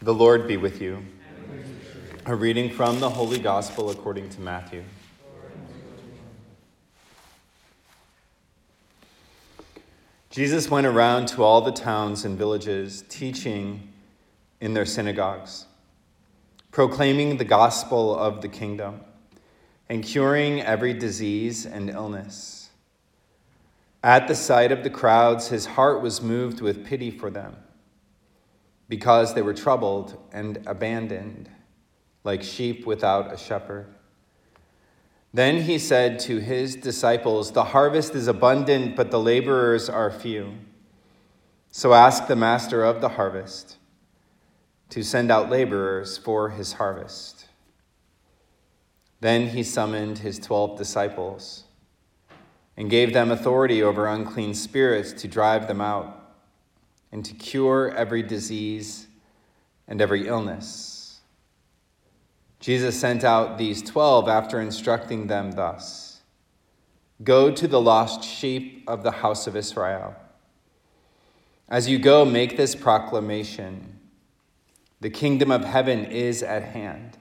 The Lord be with you. A reading from the Holy Gospel according to Matthew. Jesus went around to all the towns and villages, teaching in their synagogues, proclaiming the gospel of the kingdom, and curing every disease and illness. At the sight of the crowds, his heart was moved with pity for them because they were troubled and abandoned, like sheep without a shepherd. Then he said to his disciples, The harvest is abundant, but the laborers are few. So ask the master of the harvest to send out laborers for his harvest. Then he summoned his twelve disciples and gave them authority over unclean spirits to drive them out and to cure every disease and every illness. Jesus sent out these twelve after instructing them thus Go to the lost sheep of the house of Israel. As you go, make this proclamation The kingdom of heaven is at hand.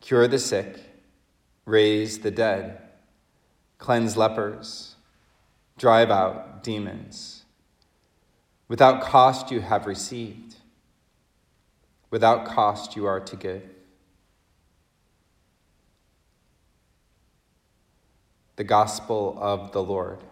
Cure the sick, raise the dead, cleanse lepers, drive out demons. Without cost you have received, without cost you are to give. The Gospel of the Lord.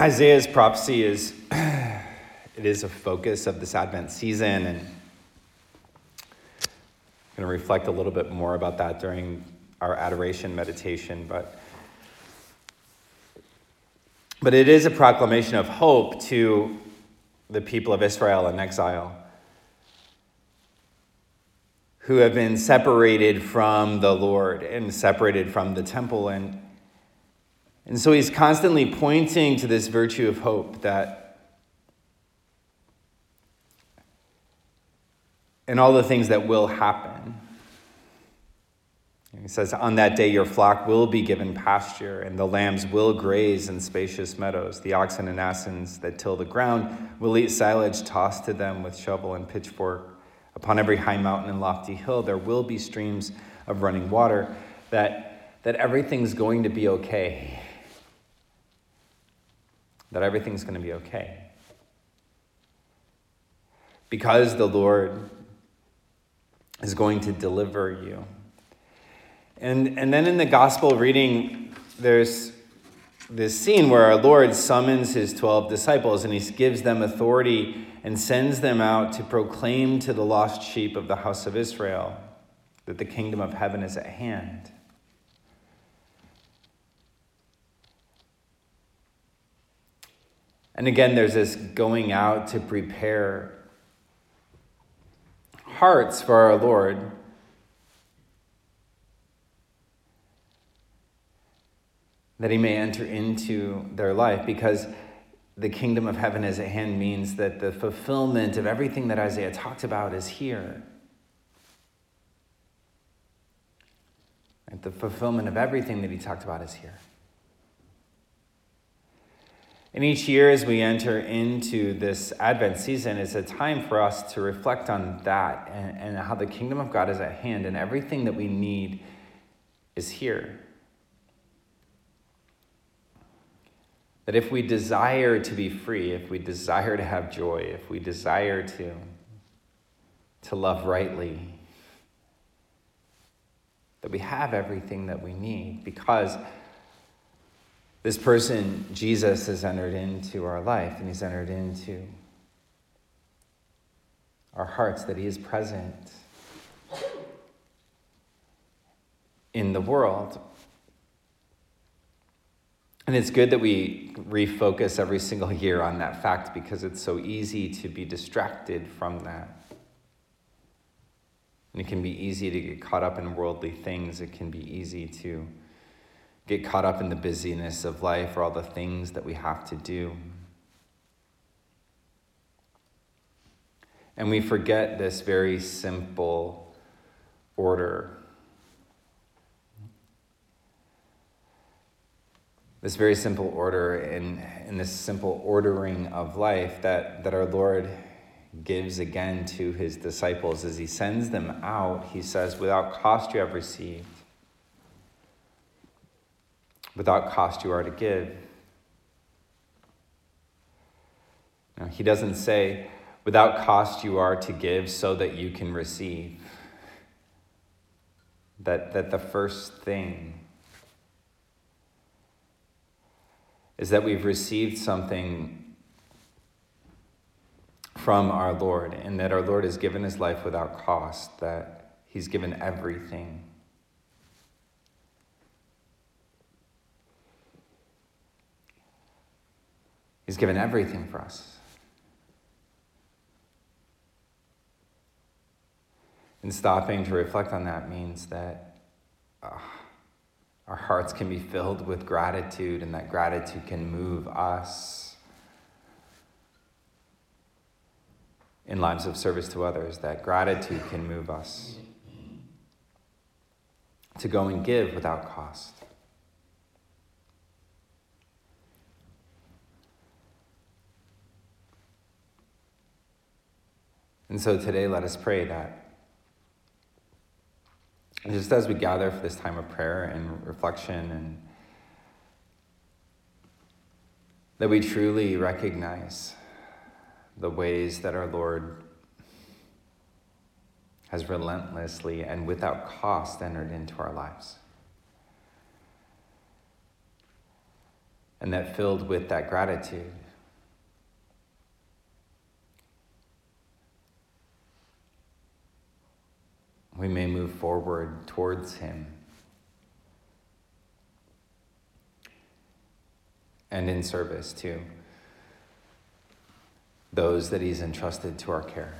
Isaiah's prophecy is it is a focus of this Advent season, and I'm going to reflect a little bit more about that during our adoration meditation, but but it is a proclamation of hope to the people of Israel in exile who have been separated from the Lord and separated from the temple and and so he's constantly pointing to this virtue of hope that and all the things that will happen. He says, On that day, your flock will be given pasture, and the lambs will graze in spacious meadows. The oxen and asses that till the ground will eat silage tossed to them with shovel and pitchfork. Upon every high mountain and lofty hill, there will be streams of running water, that, that everything's going to be okay that everything's going to be okay. Because the Lord is going to deliver you. And, and then in the gospel reading, there's this scene where our Lord summons his 12 disciples and he gives them authority and sends them out to proclaim to the lost sheep of the house of Israel that the kingdom of heaven is at hand. And again, there's this going out to prepare hearts for our Lord. That he may enter into their life because the kingdom of heaven is at hand means that the fulfillment of everything that Isaiah talked about is here. And the fulfillment of everything that he talked about is here. And each year, as we enter into this Advent season, is a time for us to reflect on that and, and, how the kingdom of God is at hand and everything that we need is here. That if we desire to be free, if we desire to have joy, if we desire to, to love rightly, that we have everything that we need because this person, Jesus, has entered into our life and he's entered into our hearts, that he is present in the world. And it's good that we refocus every single year on that fact because it's so easy to be distracted from that. And it can be easy to get caught up in worldly things. It can be easy to get caught up in the busyness of life or all the things that we have to do. And we forget this very simple order. This very simple order in, in this simple ordering of life that, that our Lord gives again to his disciples as he sends them out. He says, Without cost you have received, without cost you are to give. Now, he doesn't say, Without cost you are to give so that you can receive. That, that the first thing is that we've received something from our Lord, and that our Lord has given his life without cost, that he's given everything. He's given everything for us. And stopping to reflect on that means that uh, our hearts can be filled with gratitude, and that gratitude can move us in lives of service to others, that gratitude can move us to go and give without cost. And so today, let us pray that just as we gather for this time of prayer and reflection, and that we truly recognize the ways that our Lord has relentlessly and without cost entered into our lives. And that filled with that gratitude, we may move forward towards Him. And in service to those that He's entrusted to our care.